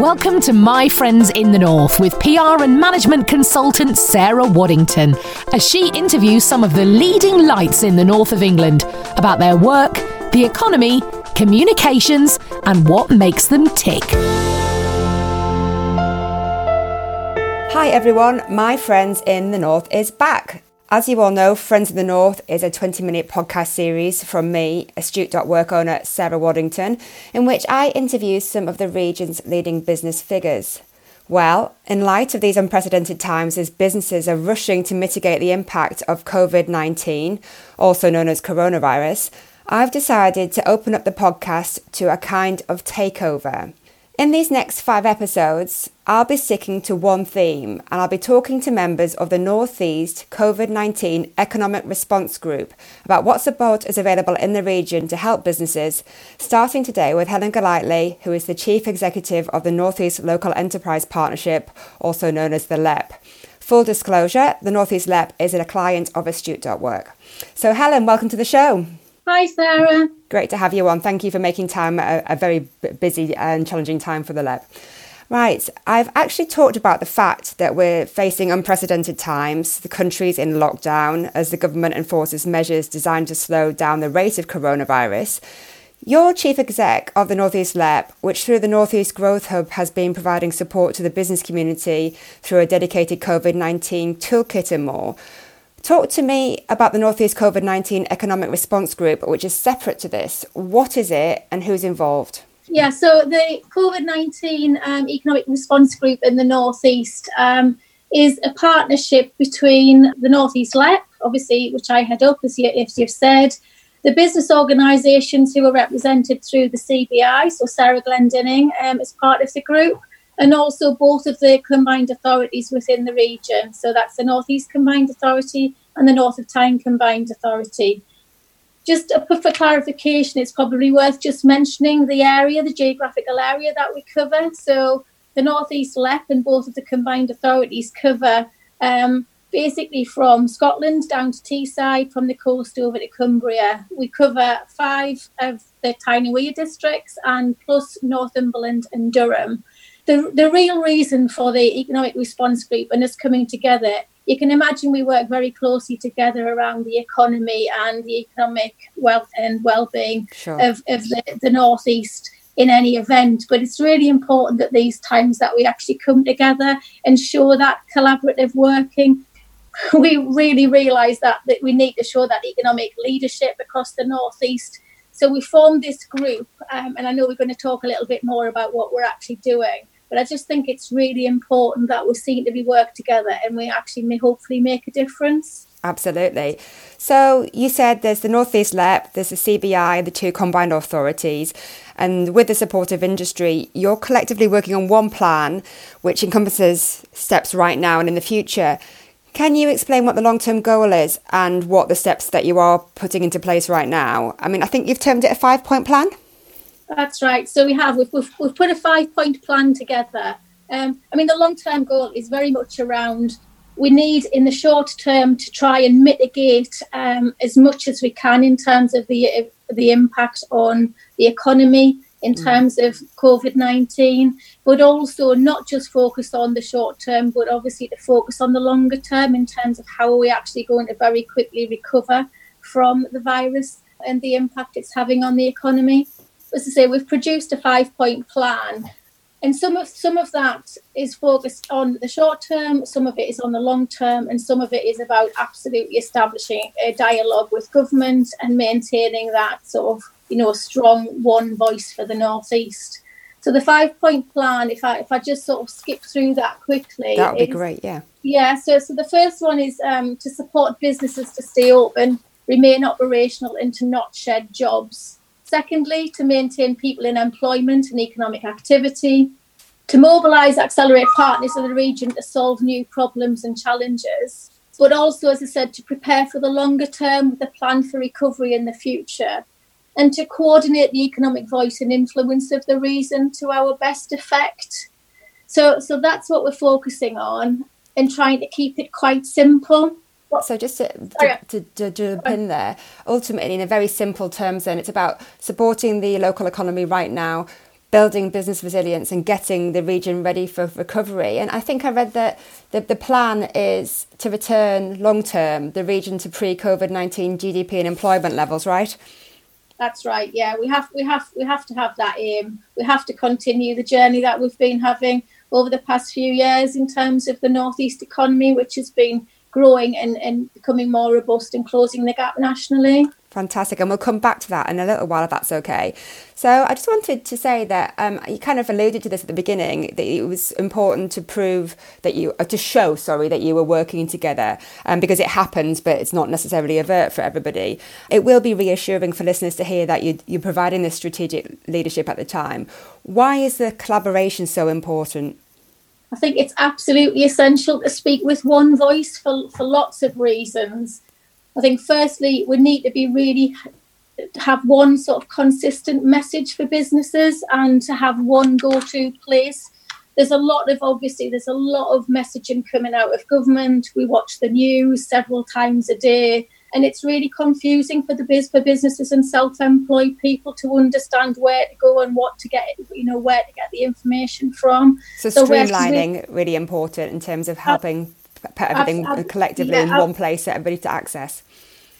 Welcome to My Friends in the North with PR and management consultant Sarah Waddington as she interviews some of the leading lights in the north of England about their work, the economy, communications, and what makes them tick. Hi everyone, My Friends in the North is back. As you all know, Friends of the North is a 20 minute podcast series from me, astute.work owner Sarah Waddington, in which I interview some of the region's leading business figures. Well, in light of these unprecedented times as businesses are rushing to mitigate the impact of COVID 19, also known as coronavirus, I've decided to open up the podcast to a kind of takeover. In these next five episodes, I'll be sticking to one theme and I'll be talking to members of the Northeast COVID 19 Economic Response Group about what support is available in the region to help businesses, starting today with Helen Golightly, who is the Chief Executive of the Northeast Local Enterprise Partnership, also known as the LEP. Full disclosure, the Northeast LEP is a client of Astute.work. So, Helen, welcome to the show. Hi, Sarah. Great to have you on. Thank you for making time a, a very busy and challenging time for the LEP. Right, I've actually talked about the fact that we're facing unprecedented times. The country's in lockdown as the government enforces measures designed to slow down the rate of coronavirus. You're chief exec of the Northeast LEP, which through the Northeast Growth Hub has been providing support to the business community through a dedicated COVID 19 toolkit and more. Talk to me about the Northeast COVID 19 Economic Response Group, which is separate to this. What is it and who's involved? Yeah, so the COVID 19 um, Economic Response Group in the Northeast um, is a partnership between the Northeast LEP, obviously, which I head up, as, you, as you've said, the business organisations who are represented through the CBI, so Sarah Glendinning um, is part of the group, and also both of the combined authorities within the region. So that's the North East Combined Authority and the North of Tyne Combined Authority. Just for clarification, it's probably worth just mentioning the area, the geographical area that we cover. So the North East LEP and both of the combined authorities cover um, basically from Scotland down to Teesside, from the coast over to Cumbria. We cover five of the Tyne Wear districts and plus Northumberland and Durham the, the real reason for the economic response group and us coming together, you can imagine we work very closely together around the economy and the economic wealth and well-being sure. of, of the, the northeast in any event. But it's really important that these times that we actually come together and show that collaborative working. We really realise that, that we need to show that economic leadership across the northeast. So we formed this group, um, and I know we're going to talk a little bit more about what we're actually doing. But I just think it's really important that we're seen to be work together and we actually may hopefully make a difference. Absolutely. So you said there's the Northeast LEP, there's the CBI, the two combined authorities, and with the support of industry, you're collectively working on one plan which encompasses steps right now and in the future. Can you explain what the long term goal is and what the steps that you are putting into place right now? I mean, I think you've termed it a five point plan. That's right. So we have we've, we've, we've put a five point plan together. Um, I mean, the long term goal is very much around we need in the short term to try and mitigate um, as much as we can in terms of the the impact on the economy in mm. terms of COVID nineteen, but also not just focus on the short term, but obviously to focus on the longer term in terms of how are we actually going to very quickly recover from the virus and the impact it's having on the economy as I say, we've produced a five point plan. And some of some of that is focused on the short term, some of it is on the long term, and some of it is about absolutely establishing a dialogue with government and maintaining that sort of you know a strong one voice for the northeast. So the five point plan, if I if I just sort of skip through that quickly, that would be great. Yeah. Yeah. So so the first one is um, to support businesses to stay open, remain operational, and to not shed jobs. Secondly, to maintain people in employment and economic activity, to mobilise accelerate partners in the region to solve new problems and challenges, but also, as I said, to prepare for the longer term with a plan for recovery in the future, and to coordinate the economic voice and influence of the region to our best effect. So, so that's what we're focusing on and trying to keep it quite simple. So just to, to, to, to jump in there, ultimately, in a very simple terms, then it's about supporting the local economy right now, building business resilience and getting the region ready for recovery. And I think I read that the, the plan is to return long term the region to pre COVID 19 GDP and employment levels, right? That's right. Yeah, we have we have we have to have that aim. We have to continue the journey that we've been having over the past few years in terms of the northeast economy, which has been growing and, and becoming more robust and closing the gap nationally. Fantastic. And we'll come back to that in a little while if that's okay. So I just wanted to say that um, you kind of alluded to this at the beginning that it was important to prove that you, uh, to show, sorry, that you were working together um, because it happens, but it's not necessarily overt for everybody. It will be reassuring for listeners to hear that you, you're providing this strategic leadership at the time. Why is the collaboration so important? I think it's absolutely essential to speak with one voice for, for lots of reasons. I think firstly we need to be really have one sort of consistent message for businesses and to have one go-to place. There's a lot of obviously there's a lot of messaging coming out of government. We watch the news several times a day and it's really confusing for the biz for businesses and self-employed people to understand where to go and what to get you know where to get the information from so, so streamlining really important in terms of helping put everything collectively yeah, in one place for everybody to access.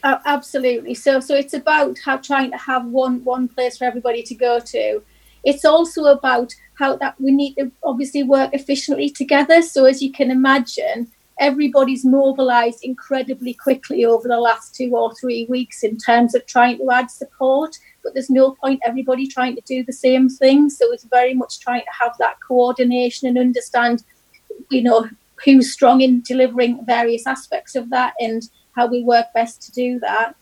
Oh, absolutely. So so it's about how trying to have one one place for everybody to go to. It's also about how that we need to obviously work efficiently together. So as you can imagine, everybody's mobilized incredibly quickly over the last two or three weeks in terms of trying to add support but there's no point everybody trying to do the same thing so it's very much trying to have that coordination and understand you know who's strong in delivering various aspects of that and how we work best to do that.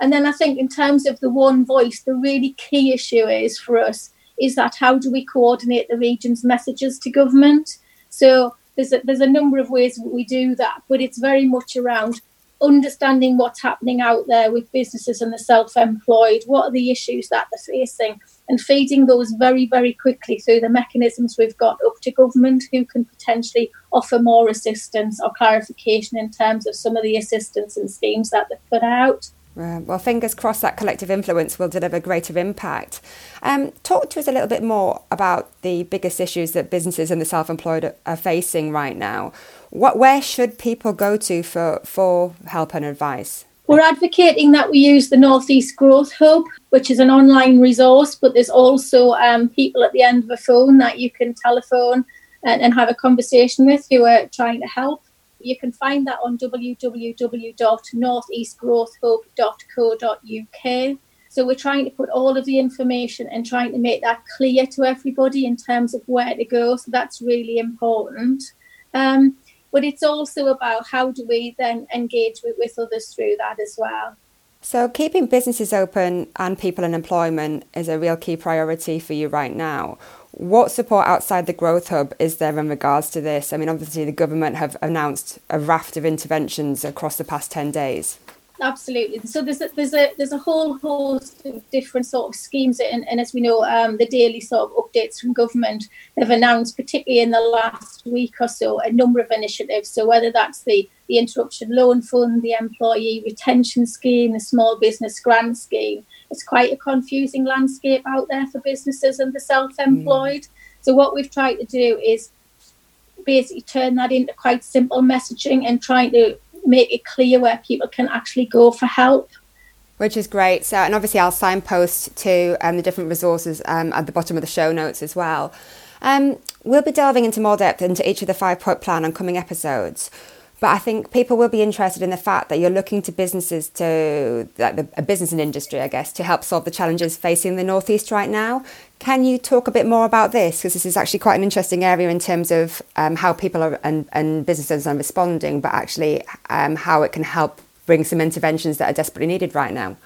And then I think in terms of the one voice, the really key issue is for us is that how do we coordinate the region's messages to government? So there's a, there's a number of ways we do that, but it's very much around understanding what's happening out there with businesses and the self-employed. What are the issues that they're facing? And feeding those very, very quickly through the mechanisms we've got up to government who can potentially offer more assistance or clarification in terms of some of the assistance and schemes that they've put out. Well, fingers crossed that collective influence will deliver greater impact. Um, talk to us a little bit more about the biggest issues that businesses and the self-employed are facing right now. What, where should people go to for, for help and advice? We're advocating that we use the Northeast Growth Hub, which is an online resource, but there's also um, people at the end of a phone that you can telephone and, and have a conversation with who are trying to help. You can find that on www.northeastgrowthhub.co.uk. So we're trying to put all of the information and trying to make that clear to everybody in terms of where to go. So that's really important. Um, but it's also about how do we then engage with, with others through that as well. So, keeping businesses open and people in employment is a real key priority for you right now. What support outside the Growth Hub is there in regards to this? I mean, obviously, the government have announced a raft of interventions across the past 10 days absolutely. So there's a, there's a there's a whole host of different sort of schemes, and, and as we know, um, the daily sort of updates from government they've announced, particularly in the last week or so, a number of initiatives. So whether that's the the interruption loan fund, the employee retention scheme, the small business grant scheme, it's quite a confusing landscape out there for businesses and the self-employed. Mm. So what we've tried to do is basically turn that into quite simple messaging and trying to make it clear where people can actually go for help. Which is great. So, and obviously, I'll signpost to um, the different resources um, at the bottom of the show notes as well. Um, we'll be delving into more depth into each of the five point plan on coming episodes. But I think people will be interested in the fact that you're looking to businesses to, like the, a business and industry, I guess, to help solve the challenges facing the Northeast right now. Can you talk a bit more about this? Because this is actually quite an interesting area in terms of um, how people are and, and businesses are responding, but actually um, how it can help bring some interventions that are desperately needed right now.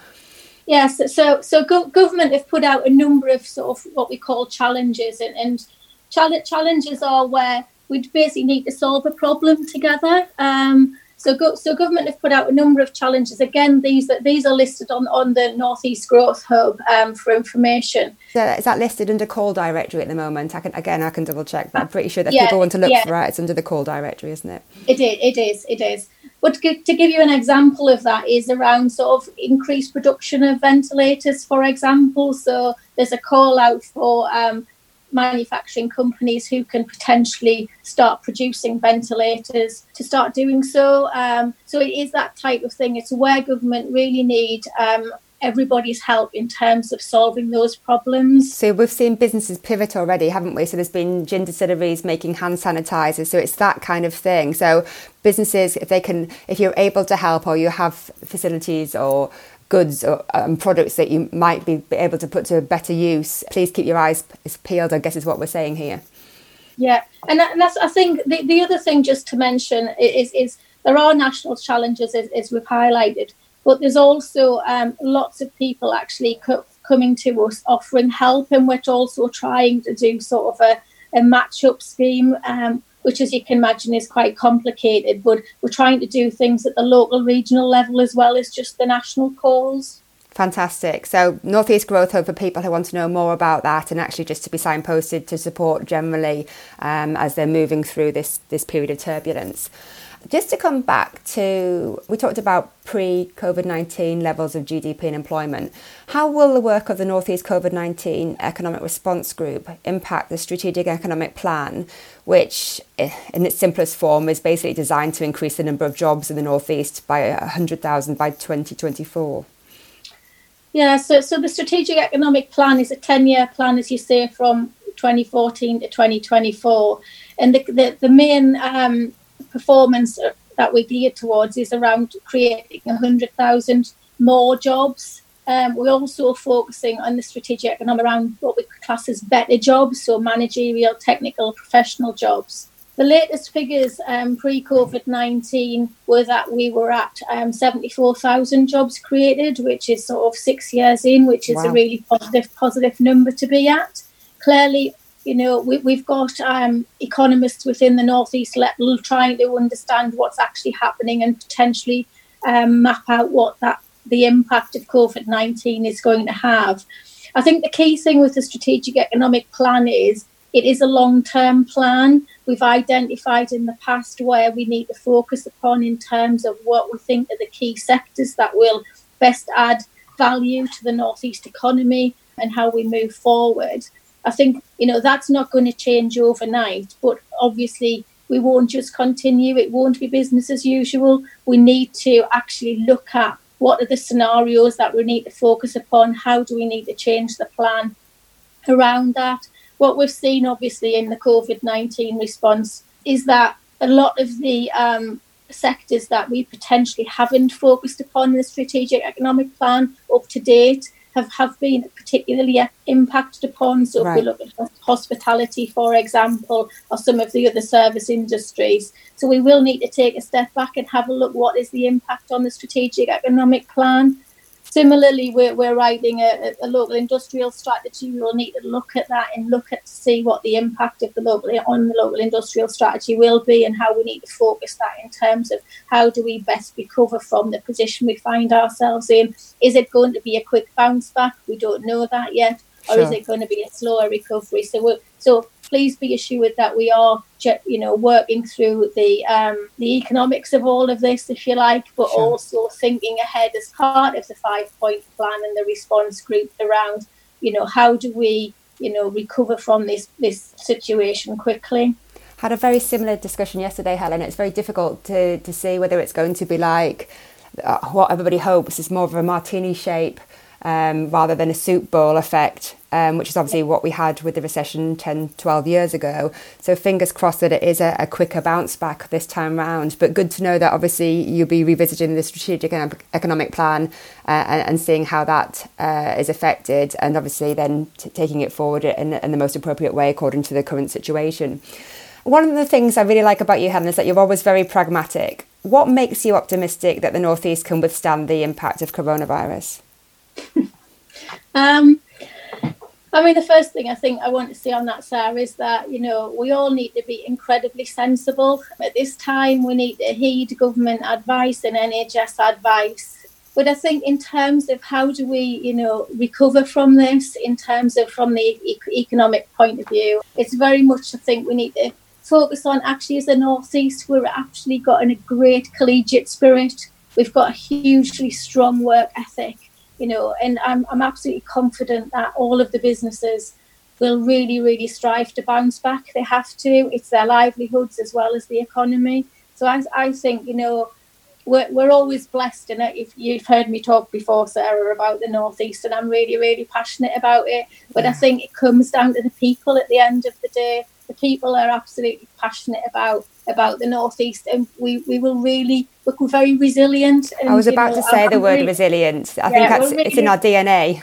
Yes, so so go- government have put out a number of sort of what we call challenges, and, and challenges are where we basically need to solve a problem together. Um, so, go, so government have put out a number of challenges. Again, these that these are listed on, on the Northeast Growth Hub um, for information. So is that listed under call directory at the moment? I can again I can double check, but I'm pretty sure that yeah, people want to look yeah. for it. It's under the call directory, isn't it? It is. It is. It is. But to give you an example of that is around sort of increased production of ventilators, for example. So there's a call out for um, manufacturing companies who can potentially start producing ventilators to start doing so. Um, so it is that type of thing. It's where government really need um, everybody's help in terms of solving those problems. So we've seen businesses pivot already, haven't we? So there's been gin distilleries making hand sanitizers. So it's that kind of thing. So businesses, if they can, if you're able to help or you have facilities or goods or um, products that you might be able to put to a better use, please keep your eyes peeled. I guess is what we're saying here. Yeah, and, and that's I think the, the other thing just to mention is is there are national challenges as, as we've highlighted, but there's also um, lots of people actually co- coming to us offering help, and we're also trying to do sort of a, a match up scheme. Um, which, as you can imagine, is quite complicated. But we're trying to do things at the local, regional level as well as just the national calls. Fantastic. So, Northeast Growth Hub for people who want to know more about that and actually just to be signposted to support generally um, as they're moving through this, this period of turbulence. Just to come back to, we talked about pre COVID 19 levels of GDP and employment. How will the work of the Northeast COVID 19 Economic Response Group impact the Strategic Economic Plan, which, eh, in its simplest form, is basically designed to increase the number of jobs in the Northeast by 100,000 by 2024? Yeah, so, so the Strategic Economic Plan is a 10 year plan, as you say, from 2014 to 2024. And the, the, the main um, performance that we're geared towards is around creating 100,000 more jobs. Um, we're also focusing on the strategic economic around what we class as better jobs, so managerial, technical, professional jobs. The latest figures um, pre COVID 19 were that we were at um, 74,000 jobs created, which is sort of six years in, which is wow. a really positive, positive number to be at. Clearly, you know, we, have got um, economists within the Northeast LEP trying to understand what's actually happening and potentially um, map out what that the impact of COVID nineteen is going to have. I think the key thing with the strategic economic plan is it is a long term plan. We've identified in the past where we need to focus upon in terms of what we think are the key sectors that will best add value to the Northeast economy and how we move forward. I think, you know, that's not going to change overnight, but obviously we won't just continue. It won't be business as usual. We need to actually look at what are the scenarios that we need to focus upon? How do we need to change the plan around that? What we've seen, obviously, in the COVID 19 response is that a lot of the um, sectors that we potentially haven't focused upon in the strategic economic plan up to date have, have been particularly uh, impacted upon. So right. if we look at hospitality, for example, or some of the other service industries. So we will need to take a step back and have a look what is the impact on the strategic economic plan Similarly, we're, we're writing a, a, local industrial strategy. We will need to look at that and look at to see what the impact of the local on the local industrial strategy will be and how we need to focus that in terms of how do we best recover from the position we find ourselves in. Is it going to be a quick bounce back? We don't know that yet. Or sure. is it going to be a slower recovery? So, so please be assured that we are, you know, working through the um, the economics of all of this, if you like, but sure. also thinking ahead as part of the five point plan and the response group around, you know, how do we, you know, recover from this this situation quickly had a very similar discussion yesterday, Helen. It's very difficult to, to see whether it's going to be like uh, what everybody hopes is more of a martini shape um, rather than a soup bowl effect, um, which is obviously what we had with the recession 10, 12 years ago. So fingers crossed that it is a, a quicker bounce back this time round. But good to know that obviously you'll be revisiting the strategic and economic plan uh, and, and, seeing how that uh, is affected, and obviously then t- taking it forward in, in the most appropriate way according to the current situation. One of the things I really like about you, Helen, is that you're always very pragmatic. What makes you optimistic that the Northeast can withstand the impact of coronavirus? um, I mean, the first thing I think I want to say on that, Sarah, is that, you know, we all need to be incredibly sensible. At this time, we need to heed government advice and NHS advice. But I think in terms of how do we, you know, recover from this, in terms of from the e- economic point of view, it's very much, I think, we need to focus on actually as a Northeast, we're actually got a great collegiate spirit. We've got a hugely strong work ethic you know, and I'm, I'm absolutely confident that all of the businesses will really, really strive to bounce back. They have to. It's their livelihoods as well as the economy. So I, I think, you know, we're, we're always blessed. And if you've heard me talk before, Sarah, about the Northeast, and I'm really, really passionate about it. But yeah. I think it comes down to the people at the end of the day. The people are absolutely passionate about about the northeast, and we, we will really we're very resilient. And, I was about know, to say I'm, the word really, resilient. I yeah, think that's really, it's in our DNA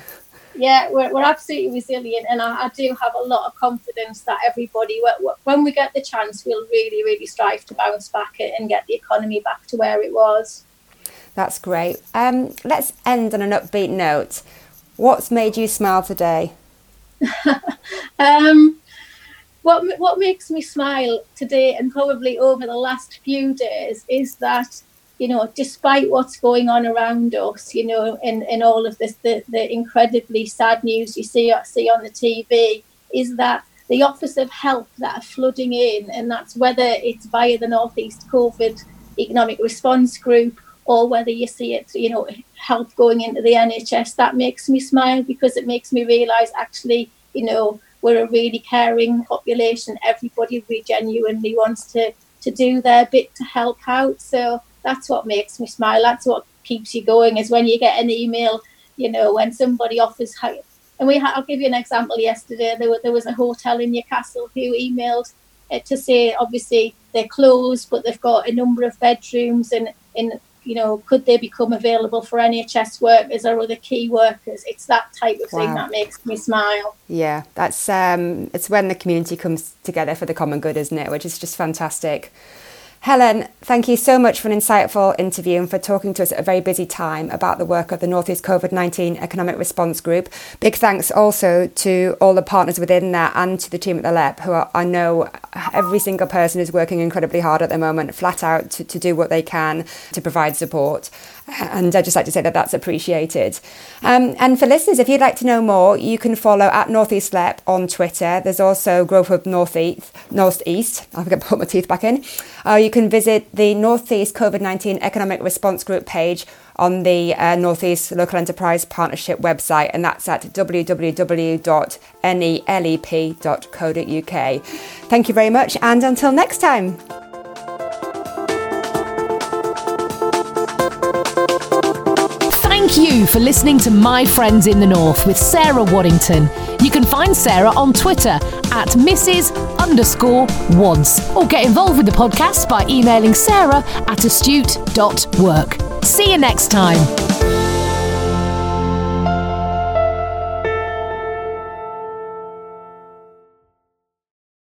yeah, we're, we're absolutely resilient, and I, I, do have a lot of confidence that everybody, when we get the chance, we'll really, really strive to bounce back and get the economy back to where it was. That's great. Um, let's end on an upbeat note. What's made you smile today? um, what what makes me smile today, and probably over the last few days, is that you know, despite what's going on around us, you know, in, in all of this, the, the incredibly sad news you see see on the TV, is that the offers of help that are flooding in, and that's whether it's via the Northeast COVID Economic Response Group or whether you see it, you know, help going into the NHS, that makes me smile because it makes me realise actually, you know, we're a really caring population. Everybody really genuinely wants to to do their bit to help out. So that's what makes me smile. That's what keeps you going. Is when you get an email, you know, when somebody offers help. And we, ha- I'll give you an example. Yesterday, there, were, there was a hotel in Newcastle who emailed uh, to say, obviously they're closed, but they've got a number of bedrooms, and in you know, could they become available for NHS workers or other key workers? It's that type of wow. thing that makes me smile. Yeah, that's um, it's when the community comes together for the common good, isn't it? Which is just fantastic. Helen, thank you so much for an insightful interview and for talking to us at a very busy time about the work of the Northeast COVID 19 Economic Response Group. Big thanks also to all the partners within that and to the team at the LEP, who are, I know every single person is working incredibly hard at the moment, flat out to, to do what they can to provide support and I'd just like to say that that's appreciated. Um, and for listeners, if you'd like to know more, you can follow at Northeast LEP on Twitter. There's also Growth Hub Northeast, Northeast. I forgot to put my teeth back in. Uh, you can visit the Northeast COVID 19 Economic Response Group page on the uh, Northeast Local Enterprise Partnership website, and that's at www.nelep.co.uk. Thank you very much, and until next time. Thank you for listening to My Friends in the North with Sarah Waddington. You can find Sarah on Twitter at Mrs. underscore Wads or get involved with the podcast by emailing sarah at astute.work. See you next time.